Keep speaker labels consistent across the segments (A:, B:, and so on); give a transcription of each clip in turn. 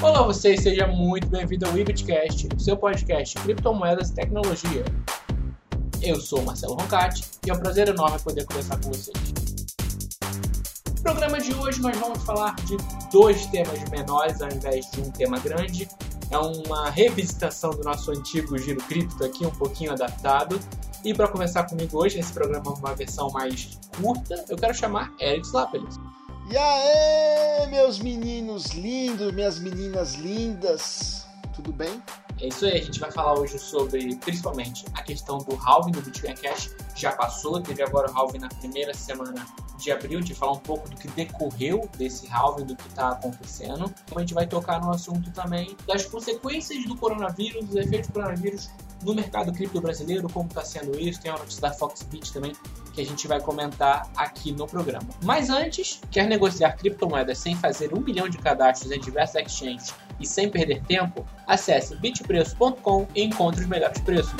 A: Olá vocês, seja muito bem-vindo ao Ibitcast, seu podcast criptomoedas e tecnologia. Eu sou Marcelo Roncati e é um prazer enorme poder conversar com vocês. No programa de hoje nós vamos falar de dois temas menores ao invés de um tema grande. É uma revisitação do nosso antigo Giro Cripto aqui, um pouquinho adaptado. E para conversar comigo hoje, nesse programa uma versão mais curta, eu quero chamar Eric Slapelis.
B: E aí, meus meninos lindos, minhas meninas lindas, tudo bem?
A: É isso aí, a gente vai falar hoje sobre, principalmente, a questão do halving do Bitcoin Cash. Já passou, teve agora o halving na primeira semana de abril, de falar um pouco do que decorreu desse halving, do que está acontecendo. A gente vai tocar no assunto também das consequências do coronavírus, dos efeitos do coronavírus no mercado cripto brasileiro, como está sendo isso. Tem uma notícia da Foxbit também que a gente vai comentar aqui no programa. Mas antes, quer negociar criptomoedas sem fazer um milhão de cadastros em diversas exchanges e sem perder tempo? Acesse bitpreço.com e encontre os melhores preços.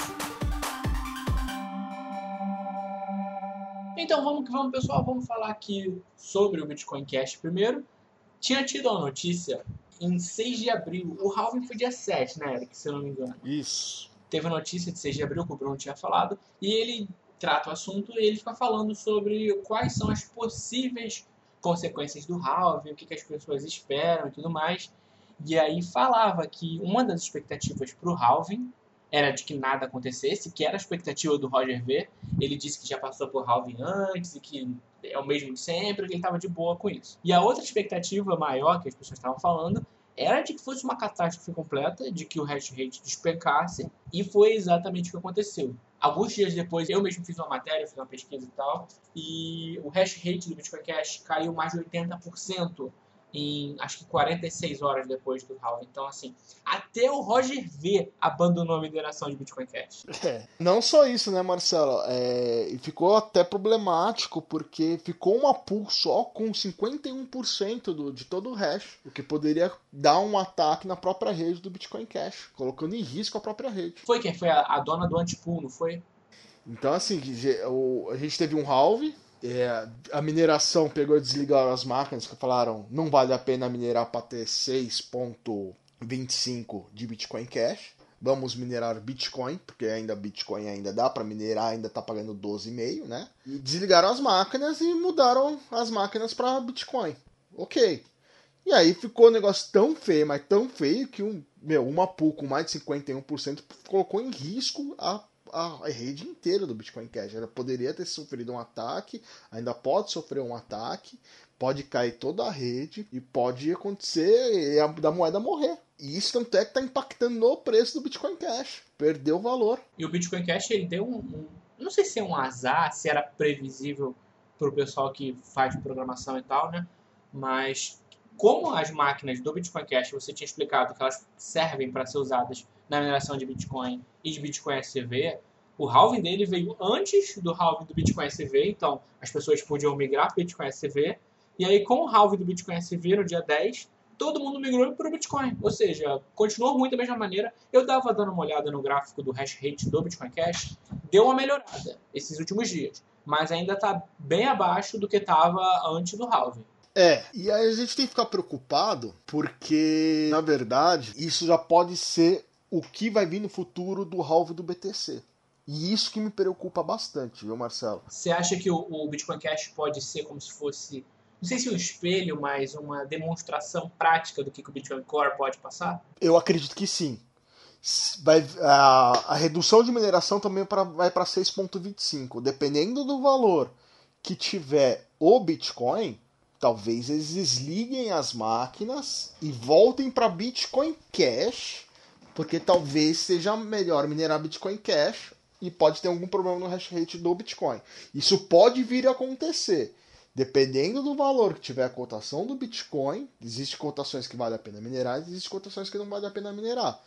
A: Então vamos que vamos, pessoal. Vamos falar aqui sobre o Bitcoin Cash primeiro. Tinha tido uma notícia em 6 de abril. O halving foi dia 7, né, Eric? Se eu não me engano.
B: Isso.
A: Teve a notícia de 6 de abril, que o Bruno tinha falado, e ele trata o assunto e ele fica falando sobre quais são as possíveis consequências do halving, o que, que as pessoas esperam e tudo mais. E aí falava que uma das expectativas para o halving era de que nada acontecesse, que era a expectativa do Roger V. Ele disse que já passou por halving antes e que é o mesmo de sempre, que ele estava de boa com isso. E a outra expectativa maior que as pessoas estavam falando era de que fosse uma catástrofe completa, de que o hash rate despencasse, e foi exatamente o que aconteceu. Alguns dias depois, eu mesmo fiz uma matéria, fiz uma pesquisa e tal, e o hash rate do Bitcoin Cash caiu mais de 80% em acho que 46 horas depois do halving. Então, assim, até o Roger V abandonou a mineração de Bitcoin Cash.
B: É. Não só isso, né, Marcelo? É, ficou até problemático porque ficou uma pool só com 51% do, de todo o hash, o que poderia dar um ataque na própria rede do Bitcoin Cash, colocando em risco a própria rede.
A: Foi quem? Foi a, a dona do antipool, não foi?
B: Então, assim, a gente teve um halving, é, a mineração pegou e desligaram as máquinas que falaram não vale a pena minerar para ter 6.25 de Bitcoin Cash. Vamos minerar Bitcoin, porque ainda Bitcoin ainda dá para minerar, ainda tá pagando 12,5, né? E desligaram as máquinas e mudaram as máquinas para Bitcoin. OK. E aí ficou um negócio tão feio, mas tão feio que um, meu, uma pool com mais de 51% colocou em risco a a rede inteira do Bitcoin Cash. Ela poderia ter sofrido um ataque, ainda pode sofrer um ataque, pode cair toda a rede e pode acontecer da moeda morrer. E isso tanto é que está impactando no preço do Bitcoin Cash. Perdeu o valor.
A: E o Bitcoin Cash ele deu um, um não sei se é um azar, se era previsível para o pessoal que faz programação e tal, né? Mas como as máquinas do Bitcoin Cash, você tinha explicado que elas servem para ser usadas na mineração de Bitcoin e de Bitcoin SV, o halving dele veio antes do halving do Bitcoin SV, então as pessoas podiam migrar para Bitcoin SV, e aí com o halving do Bitcoin SV no dia 10, todo mundo migrou para o Bitcoin, ou seja, continuou muito da mesma maneira. Eu estava dando uma olhada no gráfico do hash rate do Bitcoin Cash, deu uma melhorada esses últimos dias, mas ainda está bem abaixo do que estava antes do halving.
B: É, e aí a gente tem que ficar preocupado porque, na verdade, isso já pode ser o que vai vir no futuro do halve do BTC. E isso que me preocupa bastante, viu, Marcelo?
A: Você acha que o, o Bitcoin Cash pode ser como se fosse, não sei se um espelho, mas uma demonstração prática do que, que o Bitcoin Core pode passar?
B: Eu acredito que sim. Vai, a, a redução de mineração também pra, vai para 6,25. Dependendo do valor que tiver o Bitcoin, talvez eles desliguem as máquinas e voltem para Bitcoin Cash, porque talvez seja melhor minerar Bitcoin Cash e pode ter algum problema no hash rate do Bitcoin. Isso pode vir a acontecer. Dependendo do valor que tiver a cotação do Bitcoin, existem cotações que vale a pena minerar, existem cotações que não vale a pena minerar.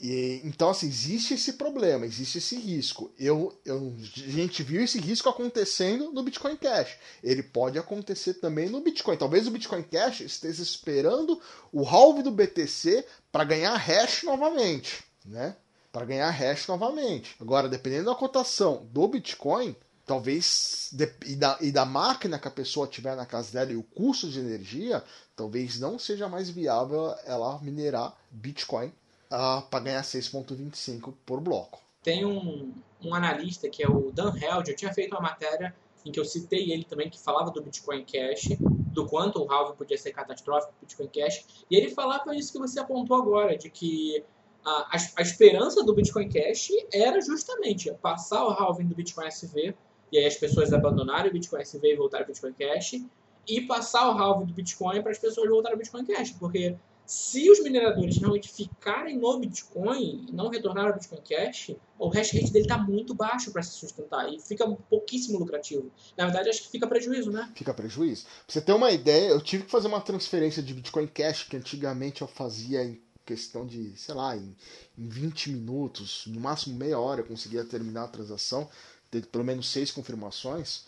B: E, então, assim, existe esse problema, existe esse risco. Eu, eu, a gente viu esse risco acontecendo no Bitcoin Cash. Ele pode acontecer também no Bitcoin. Talvez o Bitcoin Cash esteja esperando o halve do BTC para ganhar hash novamente, né? Para ganhar hash novamente. Agora, dependendo da cotação do Bitcoin, talvez e da, e da máquina que a pessoa tiver na casa dela e o custo de energia, talvez não seja mais viável ela minerar Bitcoin uh, ah, para ganhar 6,25 por bloco.
A: Tem um, um analista que é o Dan Held, eu tinha feito uma matéria em que eu citei ele também, que falava do Bitcoin Cash, do quanto o halving podia ser catastrófico do Bitcoin Cash, e ele falava isso que você apontou agora, de que a, a, a esperança do Bitcoin Cash era justamente passar o halving do Bitcoin SV, e aí as pessoas abandonarem o Bitcoin SV e voltarem ao Bitcoin Cash, e passar o halving do Bitcoin para as pessoas voltarem ao Bitcoin Cash, porque se os mineradores realmente ficarem no Bitcoin e não retornarem ao Bitcoin Cash, o hash rate dele está muito baixo para se sustentar e fica pouquíssimo lucrativo. Na verdade, acho que fica prejuízo, né?
B: Fica prejuízo. Pra você ter uma ideia, eu tive que fazer uma transferência de Bitcoin Cash que antigamente eu fazia em questão de, sei lá, em, em 20 minutos, no máximo meia hora eu conseguia terminar a transação, ter pelo menos seis confirmações.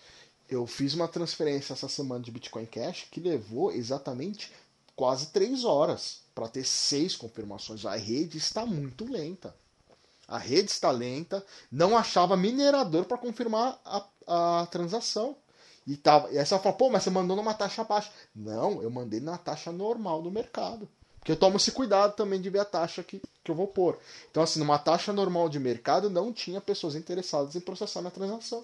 B: Eu fiz uma transferência essa semana de Bitcoin Cash que levou exatamente quase três horas para ter seis confirmações. A rede está muito lenta. A rede está lenta, não achava minerador para confirmar a, a transação. E, tava, e aí você fala, pô, mas você mandou numa taxa baixa. Não, eu mandei na taxa normal do mercado. Porque eu tomo esse cuidado também de ver a taxa que, que eu vou pôr. Então, assim, numa taxa normal de mercado, não tinha pessoas interessadas em processar minha transação.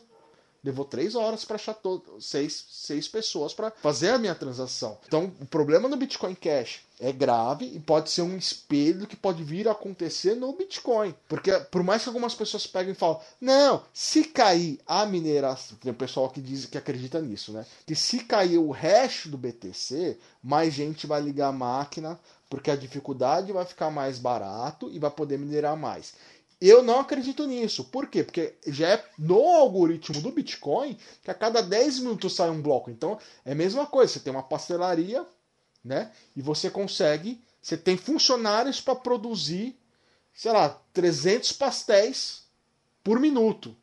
B: Levou três horas para achar todo, seis, seis pessoas para fazer a minha transação. Então, o problema no Bitcoin Cash é grave e pode ser um espelho que pode vir a acontecer no Bitcoin. Porque, por mais que algumas pessoas peguem e falem, não, se cair a mineração, tem o pessoal que diz que acredita nisso, né? Que se cair o hash do BTC, mais gente vai ligar a máquina, porque a dificuldade vai ficar mais barato e vai poder minerar mais. Eu não acredito nisso. Por quê? Porque já é no algoritmo do Bitcoin que a cada 10 minutos sai um bloco. Então é a mesma coisa. Você tem uma pastelaria, né? E você consegue. Você tem funcionários para produzir, sei lá, 300 pastéis por minuto.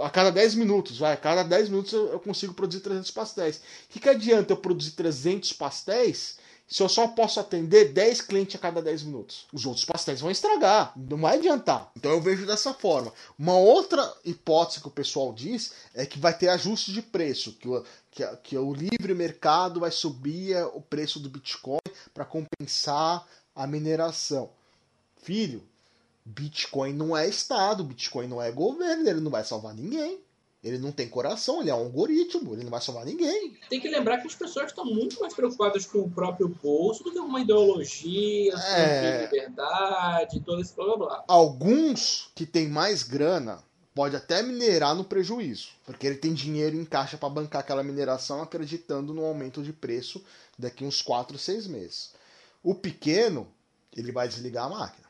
B: A cada 10 minutos, vai. A cada 10 minutos eu consigo produzir 300 pastéis. O que, que adianta eu produzir 300 pastéis se eu só posso atender 10 clientes a cada 10 minutos. Os outros pastéis vão estragar, não vai adiantar. Então eu vejo dessa forma. Uma outra hipótese que o pessoal diz é que vai ter ajuste de preço, que o, que, que o livre mercado vai subir o preço do Bitcoin para compensar a mineração. Filho, Bitcoin não é Estado, Bitcoin não é governo, ele não vai salvar ninguém. Ele não tem coração, ele é um algoritmo, ele não vai salvar ninguém.
A: Tem que lembrar que as pessoas estão muito mais preocupadas com o próprio bolso do que com uma ideologia, é... liberdade, todo esse blá blá blá.
B: Alguns que têm mais grana pode até minerar no prejuízo, porque ele tem dinheiro em caixa para bancar aquela mineração acreditando no aumento de preço daqui uns 4, 6 meses. O pequeno, ele vai desligar a máquina.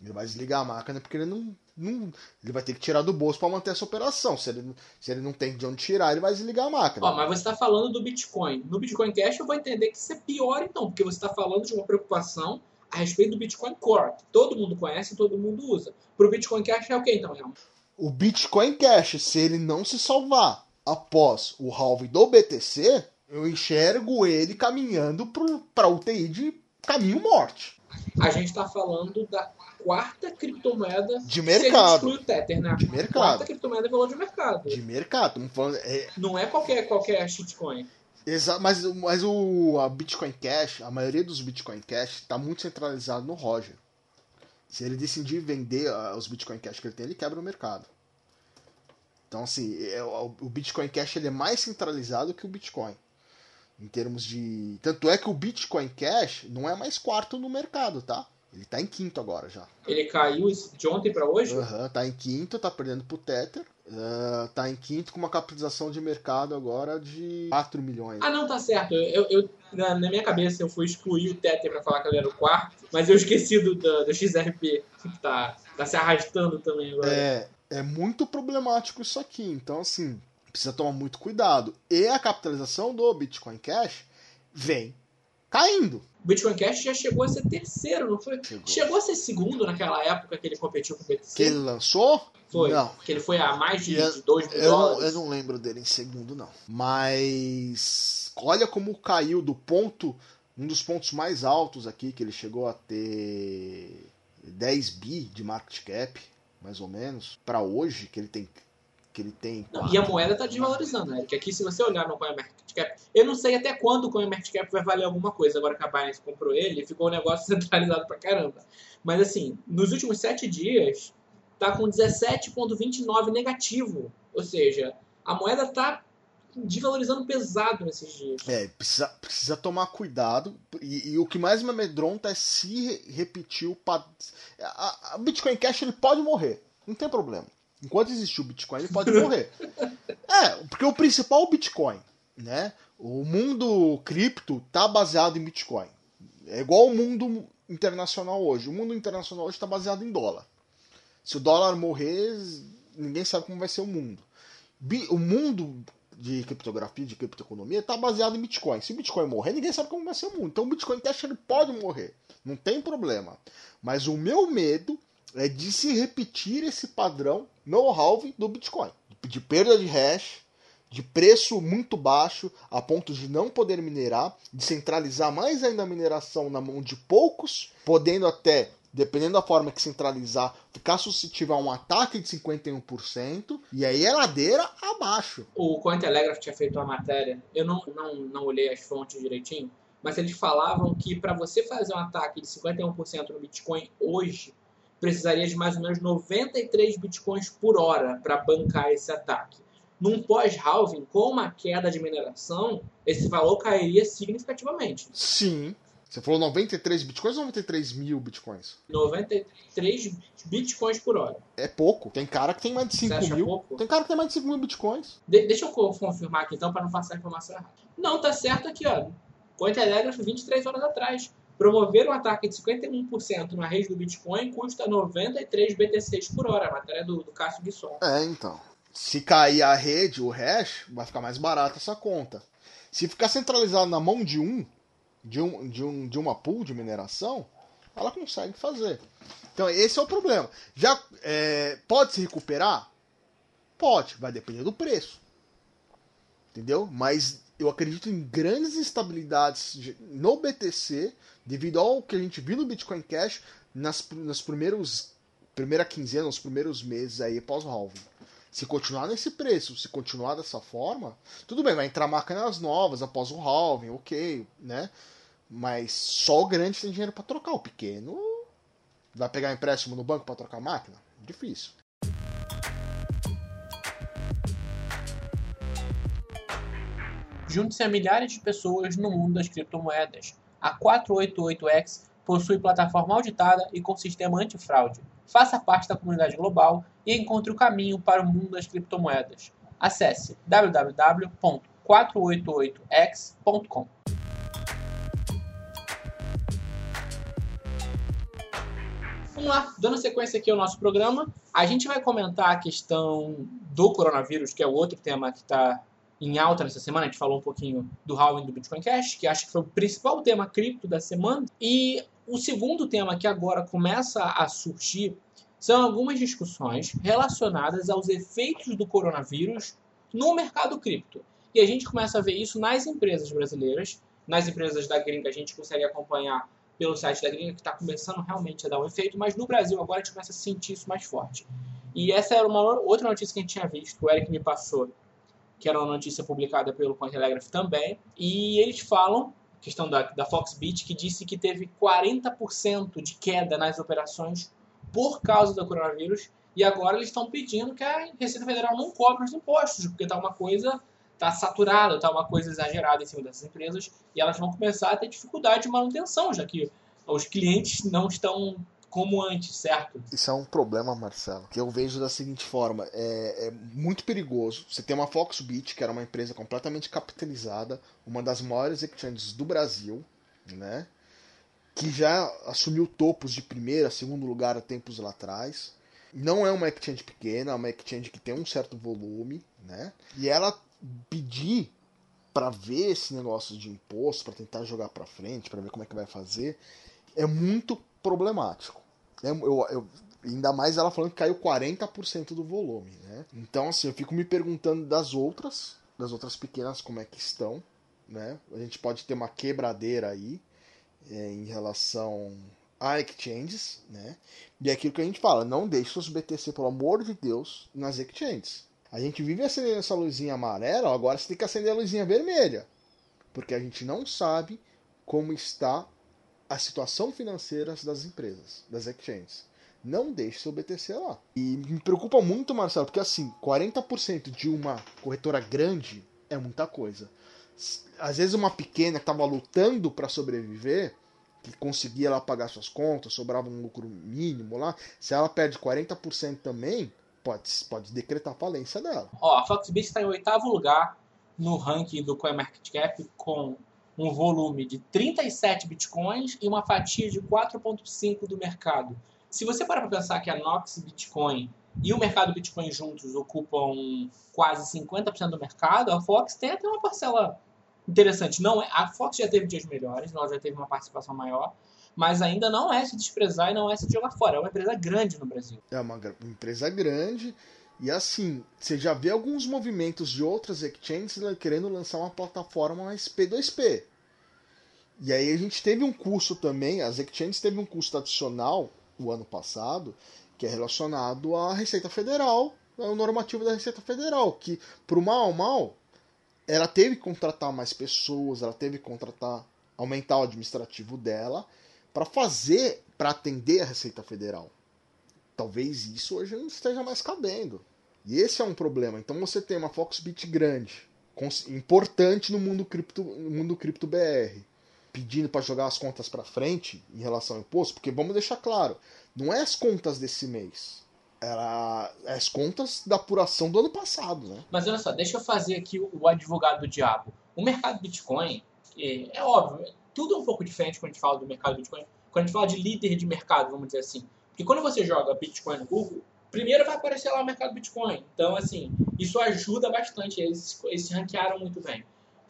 B: Ele vai desligar a máquina porque ele não não, ele vai ter que tirar do bolso para manter essa operação. Se ele, se ele não tem de onde tirar, ele vai desligar a máquina.
A: Ó, mas você está falando do Bitcoin. No Bitcoin Cash eu vou entender que isso é pior então, porque você está falando de uma preocupação a respeito do Bitcoin Core. Todo mundo conhece, todo mundo usa. Para o Bitcoin Cash é o que então, Real?
B: O Bitcoin Cash, se ele não se salvar após o halving do BTC, eu enxergo ele caminhando para UTI de caminho morte.
A: A gente está falando da quarta criptomoeda
B: de mercado.
A: Se Tether, né?
B: De mercado.
A: Quarta criptomoeda é valor de mercado.
B: De mercado. Falando, é...
A: Não é qualquer, qualquer shitcoin.
B: Exato, mas, mas o a Bitcoin Cash, a maioria dos Bitcoin Cash está muito centralizado no Roger. Se ele decidir vender uh, os Bitcoin Cash que ele tem, ele quebra o mercado. Então, assim, é, o, o Bitcoin Cash ele é mais centralizado que o Bitcoin. Em termos de. Tanto é que o Bitcoin Cash não é mais quarto no mercado, tá? Ele tá em quinto agora já.
A: Ele caiu de ontem para hoje?
B: Aham, uhum, tá em quinto, tá perdendo pro Tether. Uh, tá em quinto com uma capitalização de mercado agora de 4 milhões.
A: Ah, não, tá certo. Eu, eu na, na, minha cabeça eu fui excluir o Tether para falar que ele era o quarto, mas eu esqueci do, do, do XRP, que tá, tá se arrastando também agora.
B: É, é muito problemático isso aqui. Então, assim, precisa tomar muito cuidado. E a capitalização do Bitcoin Cash vem caindo.
A: O Bitcoin Cash já chegou a ser terceiro, não foi? Chegou. chegou a ser segundo naquela época que ele competiu com o BTC?
B: Que ele lançou?
A: Foi. Não. Que ele foi a mais de, 2 mil eu dólares.
B: Não, eu não lembro dele em segundo, não. Mas olha como caiu do ponto, um dos pontos mais altos aqui, que ele chegou a ter 10 bi de market cap, mais ou menos, para hoje, que ele tem que ele tem.
A: Não, e a moeda está desvalorizando, né? Que aqui, se você olhar no CoinMarketCap, eu não sei até quando o CoinMarketCap vai valer alguma coisa. Agora que a Binance comprou ele, ficou um negócio centralizado pra caramba. Mas assim, nos últimos sete dias, tá com 17,29 negativo. Ou seja, a moeda tá desvalorizando pesado nesses dias.
B: É, precisa, precisa tomar cuidado. E, e o que mais me amedronta é se repetir o. Pad... A, a Bitcoin Cash ele pode morrer, não tem problema. Enquanto existir o Bitcoin, ele pode morrer. É, porque o principal Bitcoin, né? O mundo cripto tá baseado em Bitcoin. É igual o mundo internacional hoje. O mundo internacional hoje está baseado em dólar. Se o dólar morrer, ninguém sabe como vai ser o mundo. O mundo de criptografia, de criptoeconomia, está baseado em Bitcoin. Se o Bitcoin morrer, ninguém sabe como vai ser o mundo. Então o Bitcoin Cash ele pode morrer. Não tem problema. Mas o meu medo é de se repetir esse padrão no halving do Bitcoin. De perda de hash, de preço muito baixo, a ponto de não poder minerar, de centralizar mais ainda a mineração na mão de poucos, podendo até dependendo da forma que centralizar, ficar suscetível a um ataque de 51%, e aí é ladeira abaixo.
A: O Cointelegraph tinha feito uma matéria, eu não, não, não olhei as fontes direitinho, mas eles falavam que para você fazer um ataque de 51% no Bitcoin hoje, precisaria de mais ou menos 93 Bitcoins por hora para bancar esse ataque. Num pós-halving, com uma queda de mineração, esse valor cairia significativamente.
B: Sim. Você falou 93 bitcoins ou 93 mil bitcoins?
A: 93 bitcoins por hora.
B: É pouco. Tem cara que tem mais de 5 mil. Pouco? Tem cara que tem mais de 5 mil bitcoins.
A: De deixa eu confirmar aqui então para não passar a informação errada. Não, tá certo aqui, ó. Cointelegraph 23 horas atrás. Promover um ataque de 51% na rede do Bitcoin custa 93 BTCs por hora. A matéria do, do Cássio Guisson.
B: É, então. Se cair a rede, o hash, vai ficar mais barato essa conta. Se ficar centralizado na mão de um, de, um, de, um, de uma pool de mineração, ela consegue fazer. Então esse é o problema. Já é, pode se recuperar? Pode, vai depender do preço. Entendeu? Mas eu acredito em grandes instabilidades no BTC devido ao que a gente viu no Bitcoin Cash nas, nas primeiros primeira quinzena, nos primeiros meses aí pós-halving. Se continuar nesse preço, se continuar dessa forma, tudo bem, vai entrar máquinas novas após o halving, ok, né? Mas só o grande tem dinheiro para trocar. O pequeno vai pegar empréstimo no banco para trocar a máquina? Difícil.
A: Junte-se a milhares de pessoas no mundo das criptomoedas. A 488X possui plataforma auditada e com sistema antifraude. Faça parte da comunidade global e encontre o caminho para o mundo das criptomoedas. Acesse www.488x.com. Vamos lá, dando sequência aqui ao nosso programa, a gente vai comentar a questão do coronavírus, que é o outro tema que está em alta nessa semana. A gente falou um pouquinho do halving do Bitcoin Cash, que acho que foi o principal tema cripto da semana. E o segundo tema que agora começa a surgir são algumas discussões relacionadas aos efeitos do coronavírus no mercado cripto. E a gente começa a ver isso nas empresas brasileiras, nas empresas da gringa a gente consegue acompanhar pelo site da gringa, que está começando realmente a dar um efeito, mas no Brasil agora a gente começa a sentir isso mais forte. E essa era uma outra notícia que a gente tinha visto, o Eric me passou, que era uma notícia publicada pelo Cointelegraph também, e eles falam, questão da, da Foxbit, que disse que teve 40% de queda nas operações por causa do coronavírus, e agora eles estão pedindo que a Receita Federal não cobre os impostos, porque está uma coisa está saturada, está uma coisa exagerada em cima dessas empresas e elas vão começar a ter dificuldade de manutenção, já que os clientes não estão como antes, certo?
B: Isso é um problema, Marcelo, que eu vejo da seguinte forma: é, é muito perigoso. Você tem uma Foxbit, que era uma empresa completamente capitalizada, uma das maiores exchanges do Brasil, né? Que já assumiu topos de primeiro, segundo lugar há tempos lá atrás. Não é uma exchange pequena, é uma exchange que tem um certo volume, né? E ela pedir para ver esse negócio de imposto, para tentar jogar para frente, para ver como é que vai fazer, é muito problemático. É, eu, eu, ainda mais ela falando que caiu 40% do volume, né? Então, assim, eu fico me perguntando das outras, das outras pequenas, como é que estão, né? A gente pode ter uma quebradeira aí é, em relação a exchanges, né? E é aquilo que a gente fala, não deixe os BTC, pelo amor de Deus, nas exchanges. A gente vive acendendo essa luzinha amarela, agora você tem que acender a luzinha vermelha. Porque a gente não sabe como está a situação financeira das empresas, das exchanges. Não deixe seu BTC lá. E me preocupa muito, Marcelo, porque assim, 40% de uma corretora grande é muita coisa. Às vezes uma pequena que estava lutando para sobreviver, que conseguia lá pagar suas contas, sobrava um lucro mínimo lá, se ela perde 40% também, pode, pode decretar falência dela.
A: Ó, a Foxbit está em oitavo lugar no ranking do CoinMarketCap com um volume de 37 bitcoins e uma fatia de 4,5 do mercado. Se você parar para pensar que a Nox Bitcoin e o mercado Bitcoin juntos ocupam quase 50% do mercado, a Fox tem até uma parcela interessante. Não é, a Fox já teve dias melhores, ela já teve uma participação maior, mas ainda não é se desprezar e não é se jogar fora. É uma empresa grande no Brasil.
B: É uma empresa grande. E assim, você já vê alguns movimentos de outras exchanges querendo lançar uma plataforma mais P2P. E aí a gente teve um curso também, as exchanges teve um custo adicional o ano passado, que é relacionado à Receita Federal, ao normativo da Receita Federal, que pro mal mal, ela teve que contratar mais pessoas, ela teve que contratar, aumentar o administrativo dela para fazer, para atender a Receita Federal. Talvez isso hoje não esteja mais cabendo. E esse é um problema. Então você tem uma Foxbit grande, importante no mundo cripto, no mundo cripto BR pedindo para jogar as contas para frente em relação ao imposto, porque vamos deixar claro, não é as contas desse mês. Era é as contas da apuração do ano passado, né?
A: Mas olha só, deixa eu fazer aqui o advogado do diabo. O mercado Bitcoin, é, é óbvio, tudo é um pouco diferente quando a gente fala do mercado Bitcoin. Quando a gente fala de líder de mercado, vamos dizer assim. Porque quando você joga Bitcoin no Google, primeiro vai aparecer lá o mercado Bitcoin. Então, assim, isso ajuda bastante. Eles, eles se ranquearam muito bem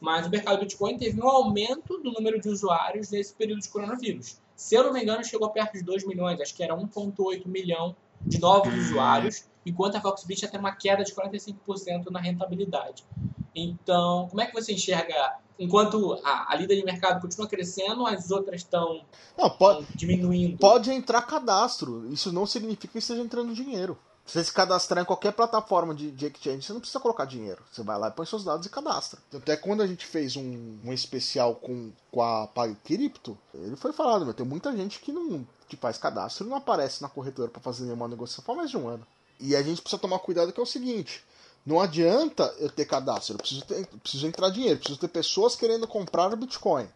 A: mas o mercado Bitcoin teve um aumento do número de usuários nesse período de coronavírus. Se eu não me engano, chegou perto de 2 milhões, acho que era 1,8 milhão de novos hum. usuários, enquanto a Foxbit já tem uma queda de 45% na rentabilidade. Então, como é que você enxerga, enquanto a, a líder de mercado continua crescendo, as outras estão diminuindo?
B: Pode entrar cadastro, isso não significa que esteja entrando dinheiro. Você se cadastrar em qualquer plataforma de, de exchange, você não precisa colocar dinheiro. Você vai lá e põe seus dados e cadastra. Até quando a gente fez um, um especial com, com a PagCrypto, ele foi falado, meu, tem muita gente que não que faz cadastro e não aparece na corretora para fazer nenhuma negociação há mais de um ano. E a gente precisa tomar cuidado que é o seguinte, não adianta eu ter cadastro, eu preciso, ter, preciso entrar dinheiro, preciso ter pessoas querendo comprar Bitcoin.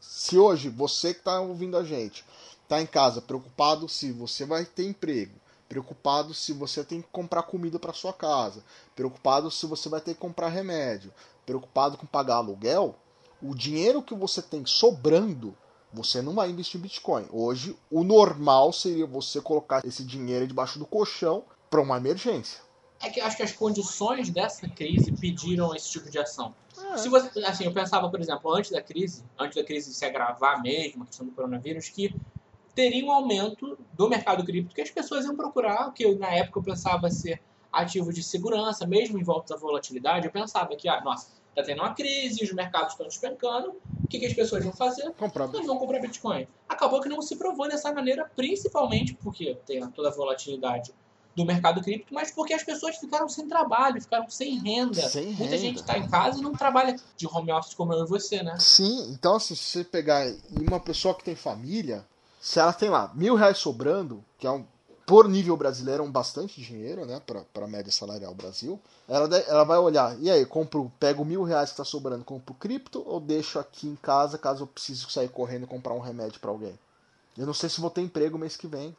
B: Se hoje você que está ouvindo a gente está em casa preocupado se você vai ter emprego, preocupado se você tem que comprar comida para sua casa, preocupado se você vai ter que comprar remédio, preocupado com pagar aluguel, o dinheiro que você tem sobrando, você não vai investir em Bitcoin. Hoje, o normal seria você colocar esse dinheiro debaixo do colchão para uma emergência.
A: É que eu acho que as condições dessa crise pediram esse tipo de ação. É. Se você, assim, eu pensava, por exemplo, antes da crise, antes da crise se agravar mesmo, a questão do coronavírus, que teria um aumento do mercado cripto que as pessoas iam procurar, o que eu, na época eu pensava ser ativo de segurança, mesmo em volta da volatilidade, eu pensava que, ah, nossa, está tendo uma crise, os mercados estão despencando, o que, que as pessoas vão fazer?
B: Comprar.
A: Elas vão comprar Bitcoin. Acabou que não se provou dessa maneira, principalmente porque tem toda a volatilidade do mercado cripto, mas porque as pessoas ficaram sem trabalho, ficaram sem renda.
B: Sem
A: Muita
B: renda.
A: gente está em casa e não trabalha de home office como eu e você, né?
B: Sim, então assim, se você pegar uma pessoa que tem família, se ela tem lá mil reais sobrando, que é um, por nível brasileiro é um bastante dinheiro, né, para a média salarial Brasil, ela, ela vai olhar, e aí, compro, pego mil reais que está sobrando, compro cripto ou deixo aqui em casa caso eu precise sair correndo e comprar um remédio para alguém? Eu não sei se vou ter emprego mês que vem.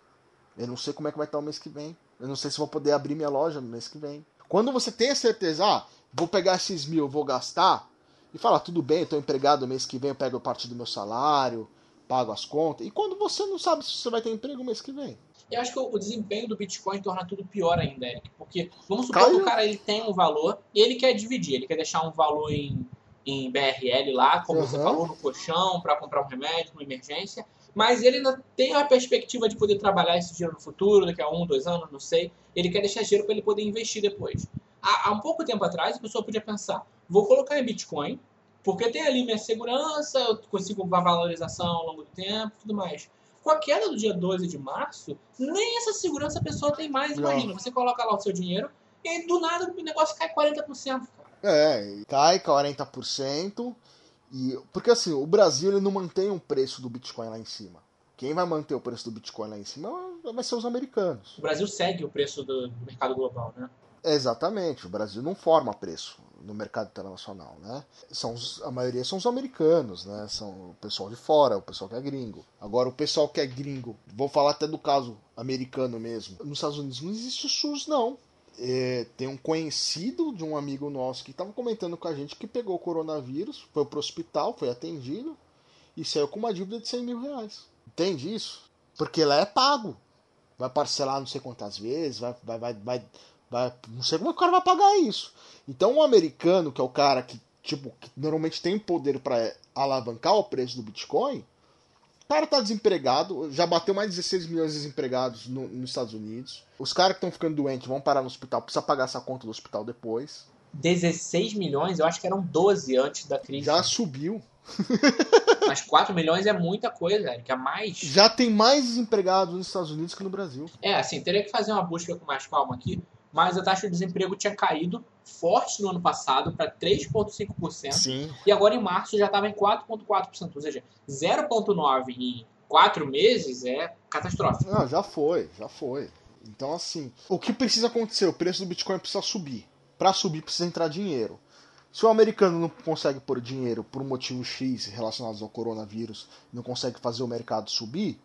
B: Eu não sei como é que vai estar o mês que vem. Eu não sei se vou poder abrir minha loja no mês que vem. Quando você tem a certeza, ah, vou pegar esses mil, vou gastar, e fala, tudo bem, eu estou empregado mês que vem, eu pego parte do meu salário, pago as contas. E quando você não sabe se você vai ter emprego mês que vem?
A: Eu acho que o desempenho do Bitcoin torna tudo pior ainda, Eric. Porque vamos supor Caiu. que o cara ele tem um valor e ele quer dividir, ele quer deixar um valor em, em BRL lá, como uhum. você falou, no colchão, para comprar um remédio, uma emergência. Mas ele ainda tem a perspectiva de poder trabalhar esse dinheiro no futuro, daqui a um, dois anos, não sei. Ele quer deixar dinheiro para ele poder investir depois. Há, há um pouco tempo atrás, a pessoa podia pensar: vou colocar em Bitcoin, porque tem ali minha segurança, eu consigo uma valorização ao longo do tempo tudo mais. Com a queda do dia 12 de março, nem essa segurança a pessoa tem mais. Imagina, você coloca lá o seu dinheiro E aí, do nada o negócio cai 40%. Cara.
B: É, cai 40%. E, porque assim, o Brasil ele não mantém o preço do Bitcoin lá em cima. Quem vai manter o preço do Bitcoin lá em cima vai ser os americanos.
A: O Brasil segue o preço do, do mercado global, né?
B: Exatamente, o Brasil não forma preço no mercado internacional, né? São os, a maioria são os americanos, né? São o pessoal de fora, o pessoal que é gringo. Agora, o pessoal que é gringo, vou falar até do caso americano mesmo. Nos Estados Unidos não existe SUS, não. É, tem um conhecido de um amigo nosso que estava comentando com a gente que pegou o coronavírus, foi pro hospital, foi atendido e saiu com uma dívida de 100 mil reais. Entende isso? Porque lá é pago. Vai parcelar não sei quantas vezes, vai, vai, vai, vai, vai não sei como o cara vai pagar isso. Então o americano, que é o cara que, tipo, que normalmente tem poder para alavancar o preço do Bitcoin, cara tá desempregado, já bateu mais de 16 milhões de desempregados no, nos Estados Unidos. Os caras que estão ficando doentes vão parar no hospital, precisa pagar essa conta do hospital depois.
A: 16 milhões, eu acho que eram 12 antes da crise.
B: Já subiu.
A: Mas 4 milhões é muita coisa, Eric. É mais.
B: Já tem mais desempregados nos Estados Unidos que no Brasil.
A: É, assim, teria que fazer uma busca com mais calma aqui. Mas a taxa de desemprego tinha caído forte no ano passado para 3,5%.
B: Sim.
A: E agora em março já estava em 4,4%. Ou seja, 0,9% em 4 meses é catastrófico.
B: Ah, já foi, já foi. Então, assim, o que precisa acontecer? O preço do Bitcoin precisa subir. Para subir, precisa entrar dinheiro. Se o americano não consegue pôr dinheiro por um motivo X relacionado ao coronavírus, não consegue fazer o mercado subir,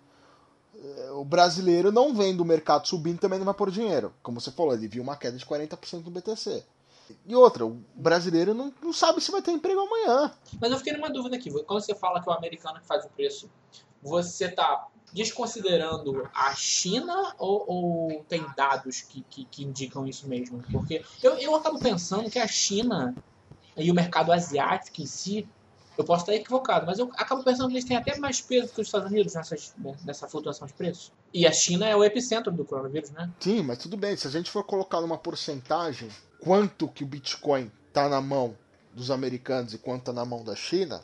B: o brasileiro não vendo o mercado subindo também não vai pôr dinheiro. Como você falou, ele viu uma queda de 40% no BTC. E outra, o brasileiro não, não sabe se vai ter emprego amanhã.
A: Mas eu fiquei numa dúvida aqui. Quando você fala que o americano que faz o preço, você está desconsiderando a China ou, ou tem dados que, que, que, indicam isso mesmo? Porque eu, eu acabo pensando que a China e o mercado asiático em si, eu posso estar equivocado, mas eu acabo pensando que eles têm até mais peso que os Estados Unidos nessas, nessa flutuação de preço. E a China é o epicentro do coronavírus, né?
B: Sim, mas tudo bem. Se a gente for colocar numa porcentagem quanto que o Bitcoin está na mão dos americanos e quanto está na mão da China,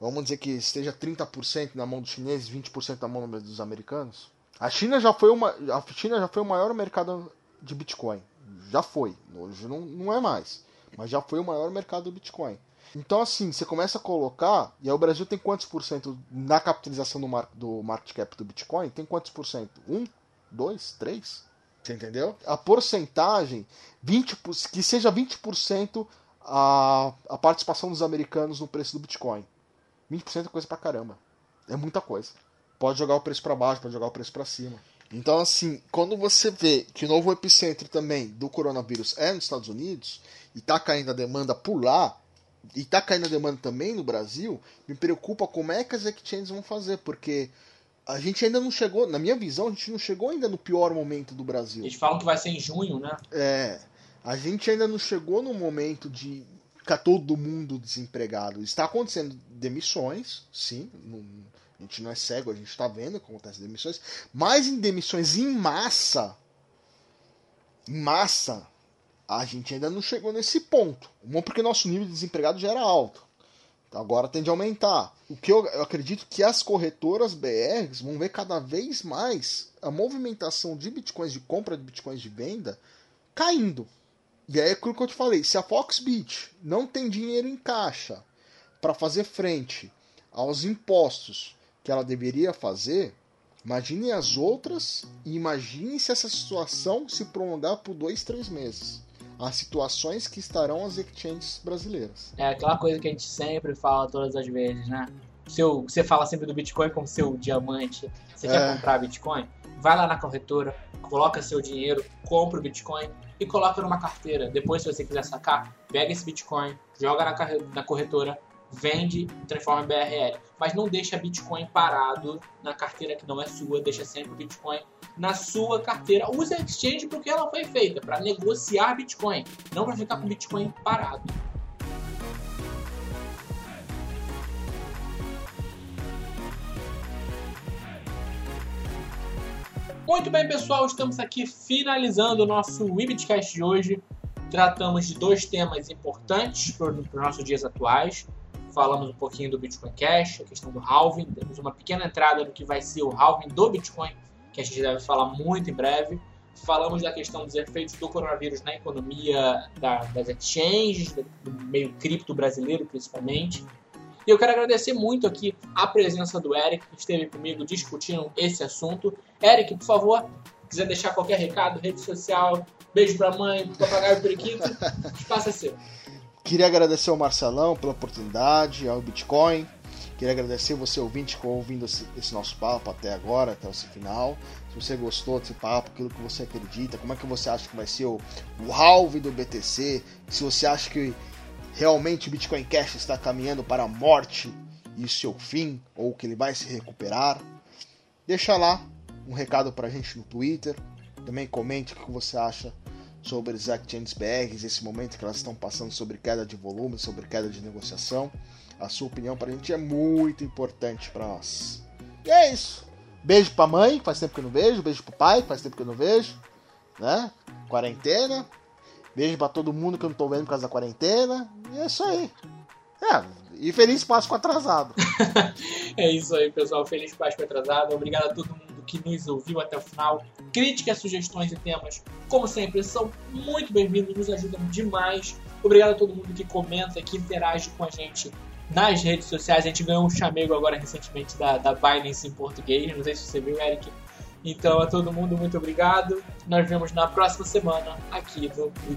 B: vamos dizer que esteja 30% na mão dos chineses, 20% na mão dos americanos. A China já foi uma, a China já foi o maior mercado de Bitcoin. Já foi. Hoje não, não é mais mas já foi o maior mercado do Bitcoin. Então, assim, você começa a colocar, e aí o Brasil tem quantos por cento na capitalização do, mar, do market cap do Bitcoin? Tem quantos por cento? Um? Dois? Três? Você entendeu? A porcentagem, 20, que seja 20% a, a participação dos americanos no preço do Bitcoin. 20% é coisa pra caramba. É muita coisa. Pode jogar o preço para baixo, pode jogar o preço para cima. Então, assim, quando você vê que o novo epicentro também do coronavírus é nos Estados Unidos e está caindo a demanda por lá, e está caindo a demanda também no Brasil, me preocupa como é que as exchanges vão fazer, porque a gente ainda não chegou, na minha visão, a gente não chegou ainda no pior momento do Brasil.
A: Eles falam que vai ser em junho, né?
B: É. A gente ainda não chegou no momento de ficar todo mundo desempregado. Está acontecendo demissões, sim, não, a gente não é cego, a gente está vendo como acontece demissões. Mas em demissões em massa, em massa, a gente ainda não chegou nesse ponto. Bom, porque nosso nível de desempregado já era alto. Então agora tende a aumentar. O que eu, eu acredito que as corretoras BRs vão ver cada vez mais a movimentação de bitcoins de compra de bitcoins de venda caindo. E aí é aquilo que eu te falei, se a Foxbit não tem dinheiro em caixa para fazer frente aos impostos que ela deveria fazer, imagine as outras e imagine se essa situação se prolongar por dois, três meses. As situações que estarão as exchanges brasileiras.
A: É aquela coisa que a gente sempre fala todas as vezes, né? Seu, você fala sempre do Bitcoin como seu diamante. Você é. quer comprar Bitcoin? Vai lá na corretora, coloca seu dinheiro, compra o Bitcoin e coloca numa carteira. Depois, se você quiser sacar, pega esse Bitcoin, joga na, na corretora, vende transforma em BRL. Mas não deixa Bitcoin parado na carteira que não é sua, deixa sempre o Bitcoin na sua carteira. Use a exchange porque ela foi feita para negociar Bitcoin, não para ficar com Bitcoin parado. Muito bem, pessoal, estamos aqui finalizando o nosso Webcast de hoje. Tratamos de dois temas importantes para os nossos dias atuais falamos um pouquinho do Bitcoin Cash, a questão do halving, temos uma pequena entrada no que vai ser o halving do Bitcoin, que a gente deve falar muito em breve. falamos da questão dos efeitos do coronavírus na economia da, das exchanges, do meio cripto brasileiro principalmente. E eu quero agradecer muito aqui a presença do Eric, que esteve comigo discutindo esse assunto. Eric, por favor, quiser deixar qualquer recado, rede social, beijo pra mãe, papagaio periquito, espaço é seu.
B: Queria agradecer ao Marcelão pela oportunidade, ao Bitcoin. Queria agradecer você, ouvinte, que ouvindo esse, nosso papo até agora, até esse final. Se você gostou desse papo, aquilo que você acredita, como é que você acha que vai ser o, o halve do BTC, se você acha que realmente o Bitcoin Cash está caminhando para a morte e seu fim, ou que ele vai se recuperar, deixa lá um recado para a gente no Twitter. Também comente o que você acha sobre as exchanges BRs, esse momento que elas estão passando sobre queda de volume, sobre queda de negociação. A sua opinião para a gente é muito importante para nós. E é isso. Beijo pra mãe, faz tempo que eu não vejo. Beijo pro pai, faz tempo que eu não vejo. Né? Quarentena. Beijo pra todo mundo que eu não tô vendo por causa da quarentena. E é isso aí. É, e feliz Páscoa atrasado.
A: é isso aí, pessoal. Feliz Páscoa atrasado. Obrigado a todo mundo que nos ouviu até o final. Críticas, sugestões e temas, como sempre, são muito bem-vindos, nos ajudam demais. Obrigado a todo mundo que comenta, que interage com a gente nas redes sociais. A gente ganhou um chamego agora recentemente da, da Binance em português. Não sei se você viu, Eric. Então, a todo mundo, muito obrigado. Nós vemos na próxima semana aqui do, do